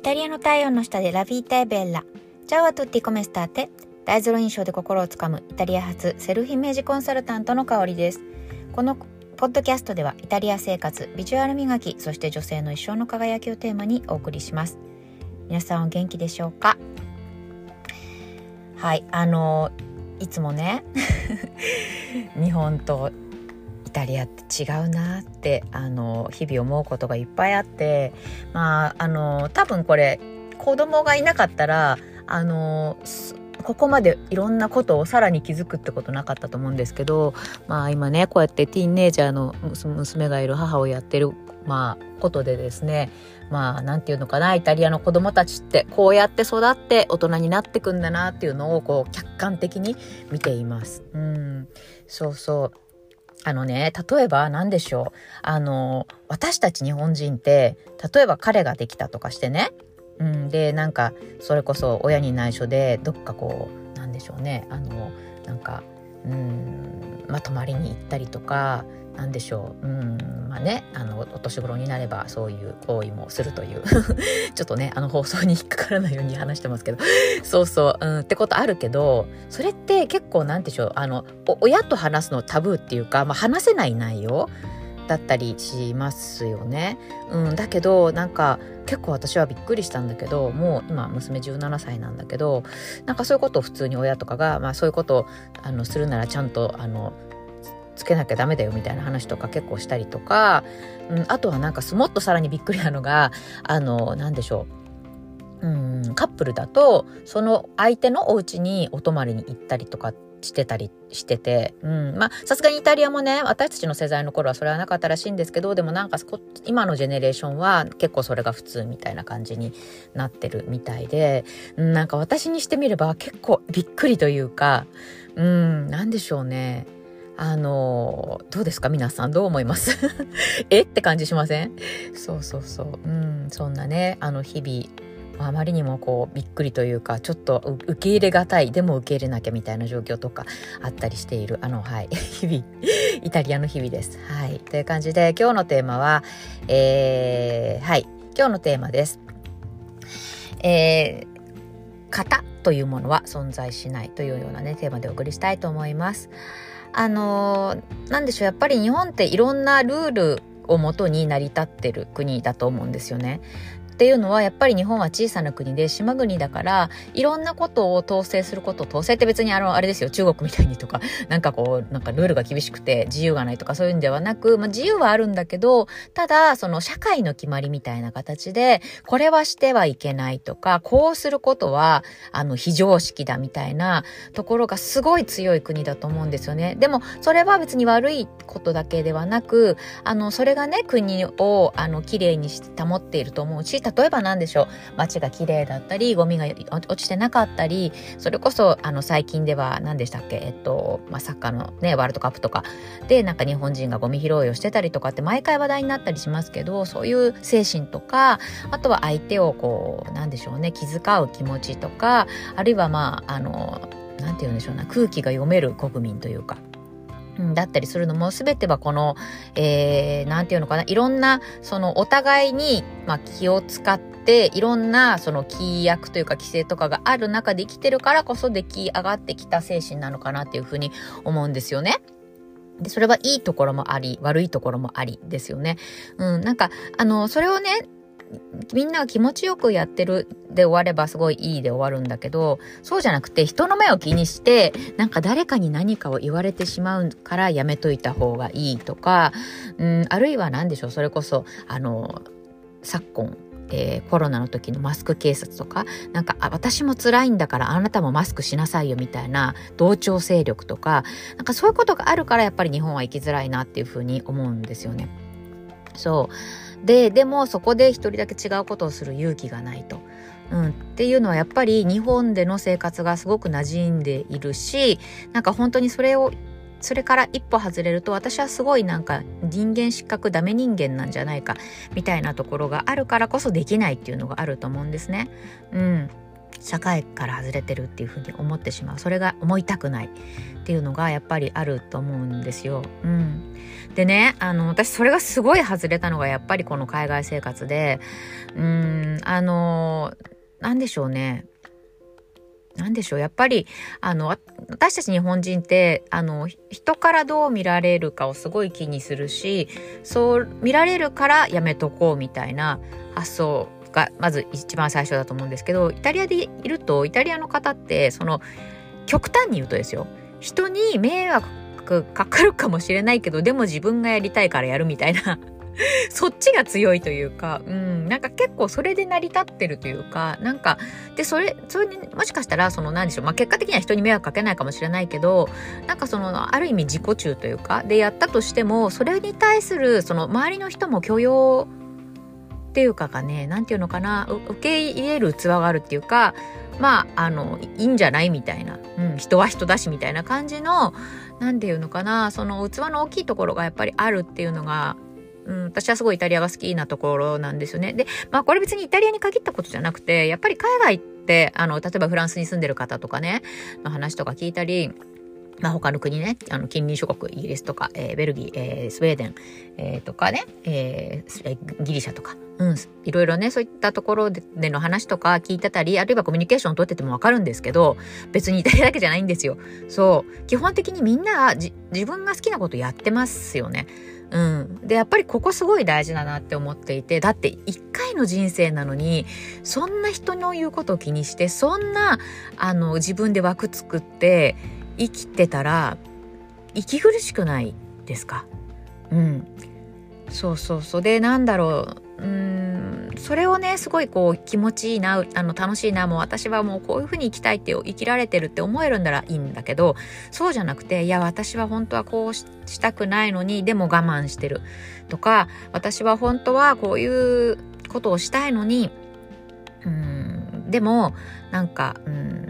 イタリアの太陽の下でラビータエベッラ。チャオアトゥッティコメスターテ。大ゼロ印象で心をつかむイタリア発セルフイメージコンサルタントの香りです。このポッドキャストではイタリア生活、ビジュアル磨き、そして女性の一生の輝きをテーマにお送りします。皆さんお元気でしょうか？はい、あのいつもね 日本とイタリアって違うなってあの日々思うことがいっぱいあってまああの多分これ子供がいなかったらあのここまでいろんなことをさらに気づくってことなかったと思うんですけどまあ今ねこうやってティーンネイジャーの娘がいる母をやってるまあことでですねまあなんていうのかなイタリアの子供たちってこうやって育って大人になってくんだなっていうのをこう客観的に見ています。うんそうそうあのね、例えば何でしょう。あの、私たち日本人って、例えば彼ができたとかしてね。うん、で、なんか、それこそ親に内緒で、どっかこう、なんでしょうね。あの、なんか、うん、まあ、泊まりに行ったりとか、何でしょう。うんまあねあのお年頃になればそういう行為もするという。ちょっとねあの放送に引っかからないように話してますけど。そうそう、うん、ってことあるけどそれって結構何でしょう。あの親と話すのタブーっていうか、まあ、話せない内容だったりしますよね。うん、だけどなんか結構私はびっくりしたんだけどもう今娘17歳なんだけどなんかそういうことを普通に親とかが、まあ、そういうことをあのするならちゃんとあのつけなきゃダメだよみたいな話とか結構したりとか、うん、あとはなんかもっとさらにびっくりなのがあの何でしょう。うんカップルだとその相手のお家にお泊まりに行ったりとかしてたりしてて、うん、まあさすがにイタリアもね私たちの世代の頃はそれはなかったらしいんですけどでもなんか今のジェネレーションは結構それが普通みたいな感じになってるみたいで、うん、なんか私にしてみれば結構びっくりというか。うん何でしょうね。あのどうですか？皆さんどう思います？え？って感じしません？そうそうそう。うんそんなねあの日々あまりにもこうびっくりというかちょっと受け入れがたい。でも受け入れなきゃみたいな状況とかあったりしているあのはい。日々イタリアの日々です。はい。という感じで今日のテーマはえー、はい。今日のテーマです。えー、型というものは存在しないというようなねテーマでお送りしたいと思います。あのー、なんでしょうやっぱり日本っていろんなルールをもとに成り立ってる国だと思うんですよね。っていうのはやっぱり日本は小さな国で島国だからいろんなことを統制すること統制って別にあのあれですよ中国みたいにとかなんかこうなんかルールが厳しくて自由がないとかそういうんではなく、まあ、自由はあるんだけどただその社会の決まりみたいな形でこれはしてはいけないとかこうすることはあの非常識だみたいなところがすごい強い国だと思うんですよね。でもそれは別に悪いことだけではなくあのそれがね国をあの綺麗にし保っていると思うし例えば何でしょう。街が綺麗だったりゴミが落ちてなかったりそれこそあの最近では何でしたっけ？えっと、まあ、サッカーのねワールドカップとか。でなんか日本人がゴミ拾いをしてたりとかって毎回話題になったりしますけどそういう精神とかあとは相手をこうなんでしょうね気遣う気持ちとかあるいはまああのなんて言うんでしょうな空気が読める国民というか。だったりするのも全てはこの、えー、ていうのかな、いろんな、そのお互いに、まあ、気を使って、いろんなその規約というか規制とかがある中で生きてるからこそ出来上がってきた精神なのかなっていうふうに思うんですよね。で、それはいいところもあり、悪いところもありですよね。うん、なんか、あの、それをね、みんなが気持ちよくやってるで終わればすごいいいで終わるんだけど、そうじゃなくて人の目を気にして、なんか誰かに何かを言われてしまうからやめといた方がいいとか、うん、あるいは何でしょう、それこそ、あの、昨今、えー、コロナの時のマスク警察とか、なんか、あ、私も辛いんだからあなたもマスクしなさいよみたいな同調勢力とか、なんかそういうことがあるからやっぱり日本は生きづらいなっていうふうに思うんですよね。そう。ででもそこで一人だけ違うことをする勇気がないと。うん、っていうのはやっぱり日本での生活がすごく馴染んでいるしなんか本当にそれをそれから一歩外れると私はすごいなんか人間失格ダメ人間なんじゃないかみたいなところがあるからこそできないっていうのがあると思うんですね。うん社会から外れてるっていうふうに思ってしまう。それが思いたくないっていうのがやっぱりあると思うんですよ。うん、でねあの私それがすごい外れたのがやっぱりこの海外生活でうんあの何でしょうね。何でしょう。やっぱりあの私たち日本人ってあの人からどう見られるかをすごい気にするしそう見られるからやめとこうみたいな発想がまず一番最初だと思うんですけどイタリアでいるとイタリアの方ってその極端に言うとですよ。人に迷惑かかるかもしれないけどでも自分がやりたいからやるみたいな。そっちが強いというか、うん、なんか結構それで成り立ってるというか、なんか、で、それ、それにもしかしたら、その何でしょう、まあ結果的には人に迷惑かけないかもしれないけど、なんかその、ある意味自己中というか、でやったとしても、それに対する、その周りの人も許容っていうかがね、なんていうのかな、受け入れる器があるっていうか、まあ、あの、いいんじゃないみたいな、うん、人は人だしみたいな感じの、なんていうのかな、その器の大きいところがやっぱりあるっていうのが、うん、私はすごいイタリアが好きなところなんですよね。で、まあこれ別にイタリアに限ったことじゃなくて、やっぱり海外って、あの、例えばフランスに住んでる方とかね、の話とか聞いたり、まあ、他の国ね、あの、近隣諸国、イギリスとか、えー、ベルギー、えー、スウェーデン、えー、とかね、えー、ギリシャとか、うん、いろいろね、そういったところでの話とか聞いてたり、あるいはコミュニケーションを取っててもわかるんですけど、別にイタリアだけじゃないんですよ。そう。基本的にみんな自分が好きなことやってますよね。うん。で、やっぱりここすごい大事だなって思っていて、だって一回の人生なのに、そんな人の言うことを気にして、そんな、あの、自分で枠作って生きてたら、息苦しくないですか？うん。そうそうそう。で、なんだろう。うん。それをねすごいこう気持ちいいなあの楽しいなもう私はもうこういうふうに生きたいって生きられてるって思えるんならいいんだけどそうじゃなくていや私は本当はこうしたくないのにでも我慢してる。とか私は本当はこういうことをしたいのにうんでもなんかうん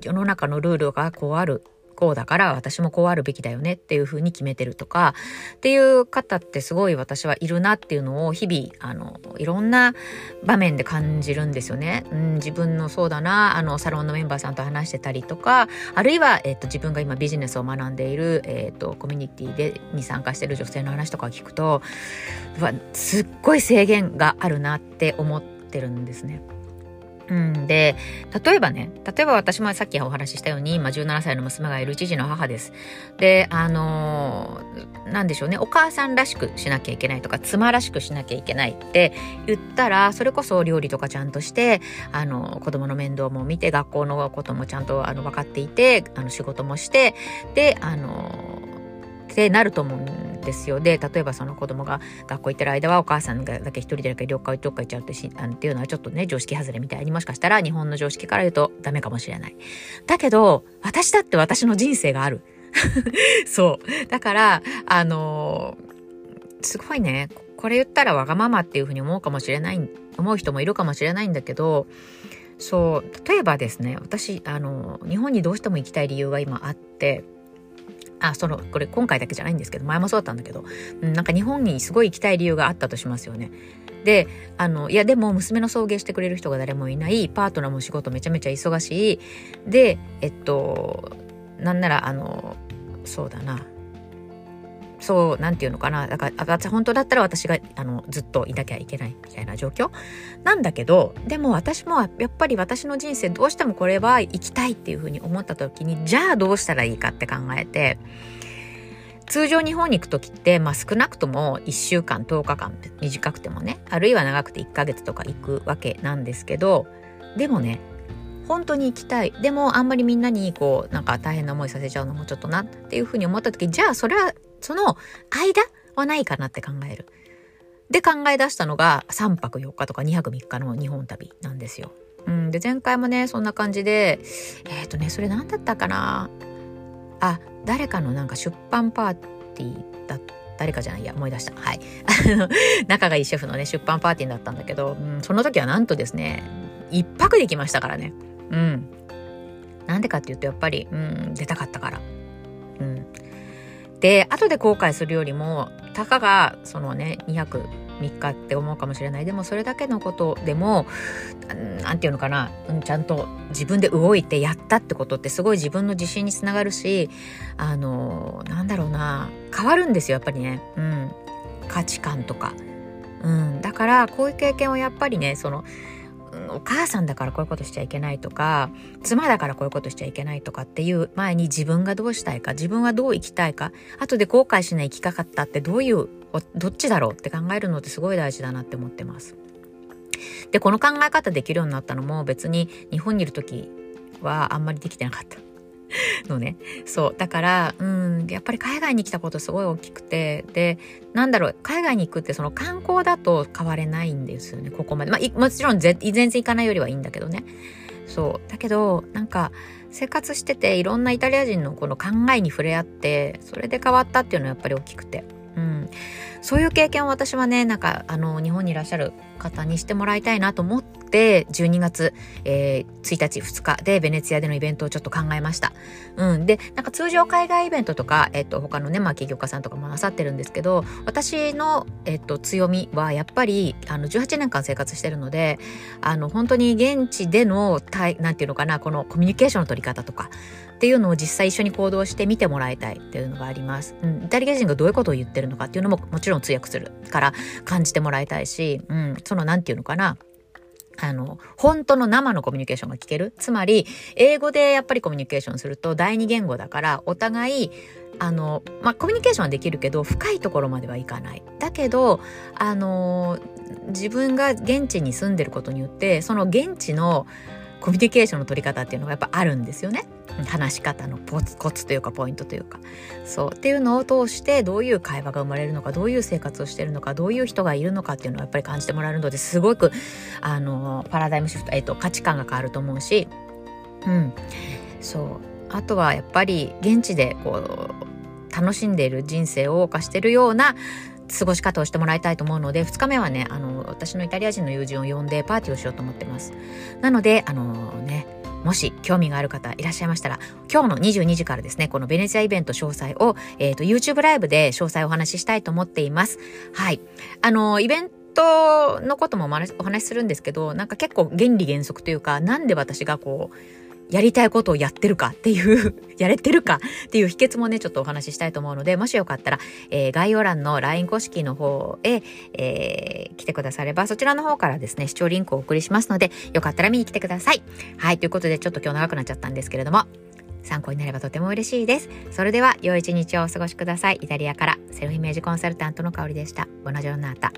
世の中のルールがこうある。こうだから私もこうあるべきだよねっていうふうに決めてるとかっていう方ってすごい私はいるなっていうのを日々あのいろんな場面で感じるんですよね。うん、自分のそうだなあのサロンのメンバーさんと話してたりとかあるいは、えっと、自分が今ビジネスを学んでいる、えっと、コミュニティでに参加してる女性の話とか聞くとわすっごい制限があるなって思ってるんですね。うん、で、例えばね、例えば私もさっきお話ししたように、今17歳の娘がいる知事の母です。で、あのー、なんでしょうね、お母さんらしくしなきゃいけないとか、妻らしくしなきゃいけないって言ったら、それこそ料理とかちゃんとして、あの、子供の面倒も見て、学校のこともちゃんとあの分かっていて、あの仕事もして、で、あのー、ってなると思うんですよ。で、例えばその子供が学校行ってる間はお母さんがだけ一人でだけ旅行どっか行っちゃうってしあっていうのはちょっとね、常識外れみたいにもしかしたら日本の常識から言うとダメかもしれない。だけど、私だって私の人生がある。そう。だから、あのー、すごいね、これ言ったらわがままっていうふうに思うかもしれない、思う人もいるかもしれないんだけど、そう、例えばですね、私、あの、日本にどうしても行きたい理由が今あって、あ、その、これ今回だけじゃないんですけど、前もそうだったんだけど、うん、なんか日本にすごい行きたい理由があったとしますよね。で、あの、いやでも娘の送迎してくれる人が誰もいない、パートナーも仕事めちゃめちゃ忙しい。で、えっと、なんなら、あの、そうだな。そう、なんていうのかな。だから、私、本当だったら私が、あの、ずっといなきゃいけないみたいな状況なんだけど、でも私も、やっぱり私の人生どうしてもこれは行きたいっていうふうに思った時に、じゃあどうしたらいいかって考えて、通常日本に行く時って、まあ少なくとも1週間、10日間、短くてもね、あるいは長くて1ヶ月とか行くわけなんですけど、でもね、本当に行きたい。でもあんまりみんなにこう、なんか大変な思いさせちゃうのもちょっとなっていうふうに思った時、じゃあそれはその間はないかなって考える。で考え出したのが3泊4日とか2泊3日の日本旅なんですよ。うん、で前回もねそんな感じでえっ、ー、とねそれ何だったかな？あ誰かのなんか出版パーティーだった誰かじゃないや思い出した。はい。仲がいいシェフのね出版パーティーだったんだけど、うん、その時はなんとですね一泊できましたからね。うん。なんでかっていうとやっぱり、うん、出たかったから。うん。で後で後悔するよりもたかがそのね200 3日って思うかもしれない。でもそれだけのことでも何て言うのかなうんちゃんと自分で動いてやったってことってすごい自分の自信につながるしあのなんだろうな変わるんですよやっぱりね、うん、価値観とか。うん、だからこういう経験をやっぱりねそのお母さんだからこういうことしちゃいけないとか妻だからこういうことしちゃいけないとかっていう前に自分がどうしたいか自分はどう生きたいか後で後悔しない生き方ってどういうどっちだろうって考えるのってすごい大事だなって思ってます。でこの考え方できるようになったのも別に日本にいる時はあんまりできてなかった。のね。そう。だから、うん、やっぱり海外に来たことすごい大きくて、で、なんだろう、海外に行くってその観光だと変われないんですよね、ここまで。まあ、もちろん全然行かないよりはいいんだけどね。そう。だけど、なんか、生活してていろんなイタリア人のこの考えに触れ合って、それで変わったっていうのはやっぱり大きくて。うん。そういう経験を私はね、なんか、あの、日本にいらっしゃる方にしてもらいたいなと思って、12月、えー、1日、2日でベネツィアでのイベントをちょっと考えました。うん。で、なんか通常海外イベントとか、えっと、他のね、まあ企業家さんとかもなさってるんですけど、私の、えっと、強みはやっぱり、あの、18年間生活してるので、あの、本当に現地での、なんていうのかな、このコミュニケーションの取り方とか、っていうのを実際一緒に行動して見てもらいたいっていうのがあります。うん、イタリア人がどういうことを言ってるのかっていうのももちろん通訳するから感じてもらいたいし、うん、そのなんていうのかな。あの、本当の生のコミュニケーションが聞ける。つまり、英語でやっぱりコミュニケーションすると第二言語だから、お互い、あの、まあ、コミュニケーションはできるけど、深いところまではいかない。だけど、あの、自分が現地に住んでることによって、その現地のコミュニケーションの取り方っていうのがやっぱあるんですよね。話し方のコツコツというかポイントというか。そう。っていうのを通してどういう会話が生まれるのか、どういう生活をしてるのか、どういう人がいるのかっていうのをやっぱり感じてもらえるのですごく、あの、パラダイムシフト、えっと、価値観が変わると思うし、うん。そう。あとはやっぱり現地でこう、楽しんでいる人生を謳歌してるような過ごし方をしてもらいたいと思うので、2日目はね、あの、私のイタリア人の友人を呼んでパーティーをしようと思ってます。なので、あのね、もし興味がある方いらっしゃいましたら、今日の22時からですね、このベネツィアイベント詳細を、えっ、ー、と、YouTube ライブで詳細をお話ししたいと思っています。はい。あの、イベントのこともお話しするんですけど、なんか結構原理原則というか、なんで私がこう、やりたいことをやってるかっていう やれてるかっていう秘訣もね、ちょっとお話ししたいと思うので、もしよかったら、えー、概要欄の LINE 公式の方へ、えー、来てくだされば、そちらの方からですね、視聴リンクをお送りしますので、よかったら見に来てください。はい、ということで、ちょっと今日長くなっちゃったんですけれども、参考になればとても嬉しいです。それでは、良い一日をお過ごしください。イタリアから、セルフイメージコンサルタントの香りでした。ボナジョルナータ。